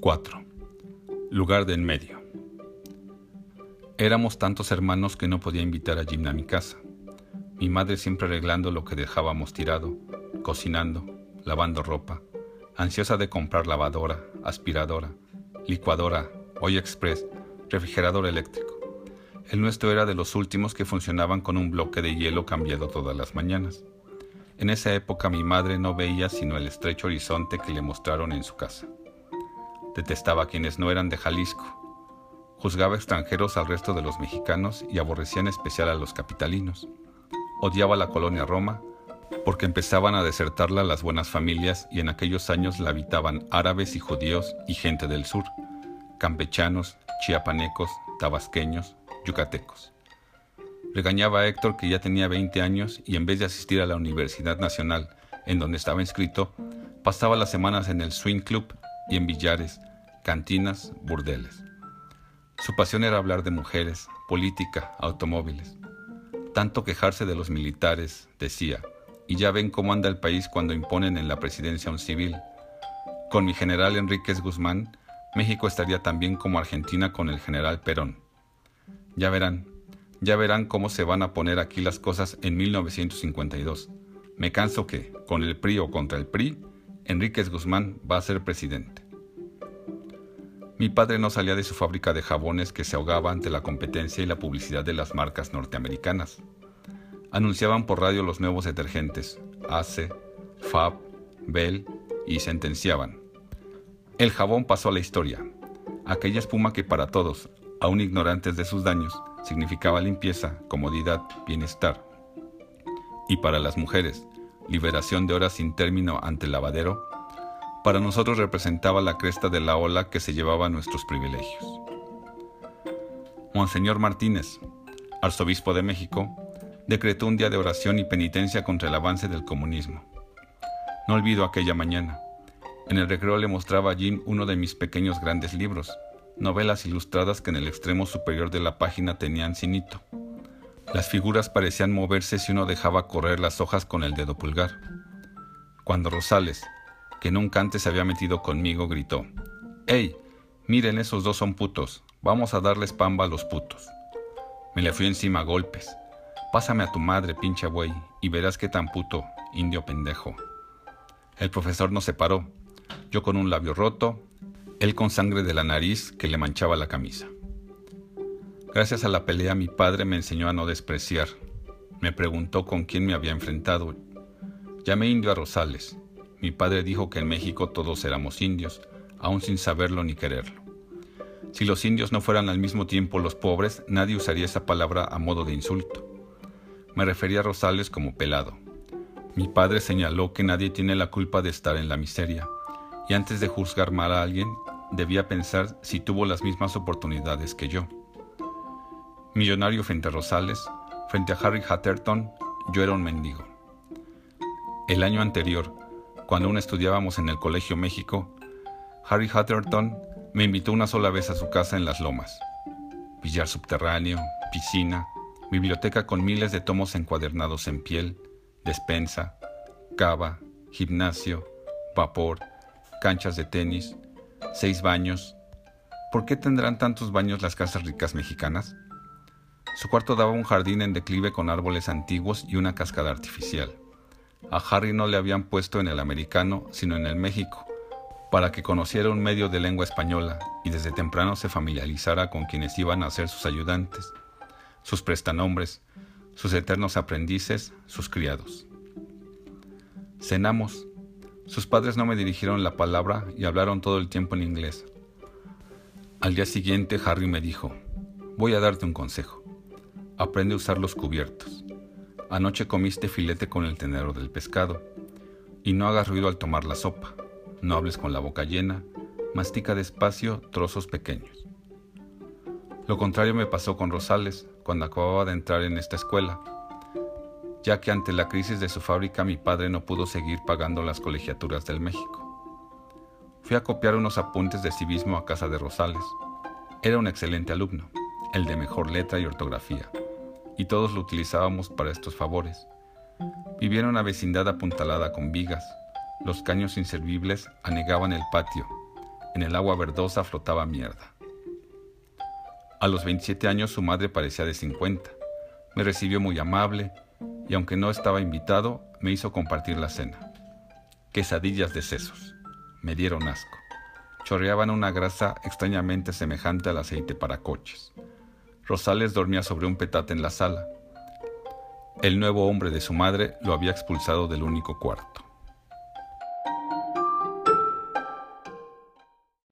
4. Lugar de en medio. Éramos tantos hermanos que no podía invitar a Jim a mi casa. Mi madre siempre arreglando lo que dejábamos tirado, cocinando, lavando ropa, ansiosa de comprar lavadora, aspiradora, licuadora, olla express, refrigerador eléctrico. El nuestro era de los últimos que funcionaban con un bloque de hielo cambiado todas las mañanas. En esa época mi madre no veía sino el estrecho horizonte que le mostraron en su casa. Detestaba a quienes no eran de Jalisco. Juzgaba extranjeros al resto de los mexicanos y aborrecía en especial a los capitalinos. Odiaba la colonia Roma porque empezaban a desertarla las buenas familias y en aquellos años la habitaban árabes y judíos y gente del sur, campechanos, chiapanecos, tabasqueños, yucatecos. Regañaba a Héctor que ya tenía 20 años y en vez de asistir a la Universidad Nacional, en donde estaba inscrito, pasaba las semanas en el Swing Club y en billares, cantinas, burdeles. Su pasión era hablar de mujeres, política, automóviles. Tanto quejarse de los militares, decía, y ya ven cómo anda el país cuando imponen en la presidencia un civil. Con mi general Enríquez Guzmán, México estaría también como Argentina con el general Perón. Ya verán, ya verán cómo se van a poner aquí las cosas en 1952. Me canso que, con el PRI o contra el PRI, Enríquez Guzmán va a ser presidente. Mi padre no salía de su fábrica de jabones que se ahogaba ante la competencia y la publicidad de las marcas norteamericanas. Anunciaban por radio los nuevos detergentes, ACE, FAB, Bell, y sentenciaban. El jabón pasó a la historia. Aquella espuma que para todos, aún ignorantes de sus daños, significaba limpieza, comodidad, bienestar. Y para las mujeres, liberación de horas sin término ante el lavadero, para nosotros representaba la cresta de la ola que se llevaba nuestros privilegios. Monseñor Martínez, arzobispo de México, decretó un día de oración y penitencia contra el avance del comunismo. No olvido aquella mañana. En el recreo le mostraba a Jim uno de mis pequeños grandes libros, novelas ilustradas que en el extremo superior de la página tenían cinito. Las figuras parecían moverse si uno dejaba correr las hojas con el dedo pulgar. Cuando Rosales, que nunca antes se había metido conmigo, gritó, ¡Ey! Miren, esos dos son putos. Vamos a darles pamba a los putos. Me le fui encima a golpes. Pásame a tu madre, pinche güey, y verás qué tan puto, indio pendejo. El profesor no se paró, yo con un labio roto, él con sangre de la nariz que le manchaba la camisa. Gracias a la pelea mi padre me enseñó a no despreciar. Me preguntó con quién me había enfrentado. Llamé indio a Rosales. Mi padre dijo que en México todos éramos indios, aún sin saberlo ni quererlo. Si los indios no fueran al mismo tiempo los pobres, nadie usaría esa palabra a modo de insulto. Me refería a Rosales como pelado. Mi padre señaló que nadie tiene la culpa de estar en la miseria, y antes de juzgar mal a alguien, debía pensar si tuvo las mismas oportunidades que yo. Millonario frente a Rosales, frente a Harry Hatterton, yo era un mendigo. El año anterior, cuando aún estudiábamos en el Colegio México, Harry Hatterton me invitó una sola vez a su casa en Las Lomas. Billar subterráneo, piscina, biblioteca con miles de tomos encuadernados en piel, despensa, cava, gimnasio, vapor, canchas de tenis, seis baños. ¿Por qué tendrán tantos baños las casas ricas mexicanas? Su cuarto daba un jardín en declive con árboles antiguos y una cascada artificial. A Harry no le habían puesto en el americano, sino en el México, para que conociera un medio de lengua española y desde temprano se familiarizara con quienes iban a ser sus ayudantes, sus prestanombres, sus eternos aprendices, sus criados. Cenamos. Sus padres no me dirigieron la palabra y hablaron todo el tiempo en inglés. Al día siguiente Harry me dijo, voy a darte un consejo. Aprende a usar los cubiertos. Anoche comiste filete con el tenero del pescado. Y no hagas ruido al tomar la sopa. No hables con la boca llena. Mastica despacio trozos pequeños. Lo contrario me pasó con Rosales cuando acababa de entrar en esta escuela, ya que ante la crisis de su fábrica mi padre no pudo seguir pagando las colegiaturas del México. Fui a copiar unos apuntes de civismo a casa de Rosales. Era un excelente alumno, el de mejor letra y ortografía y todos lo utilizábamos para estos favores. Vivía en una vecindad apuntalada con vigas. Los caños inservibles anegaban el patio. En el agua verdosa flotaba mierda. A los 27 años su madre parecía de 50. Me recibió muy amable y aunque no estaba invitado, me hizo compartir la cena. Quesadillas de sesos. Me dieron asco. Chorreaban una grasa extrañamente semejante al aceite para coches. Rosales dormía sobre un petate en la sala. El nuevo hombre de su madre lo había expulsado del único cuarto.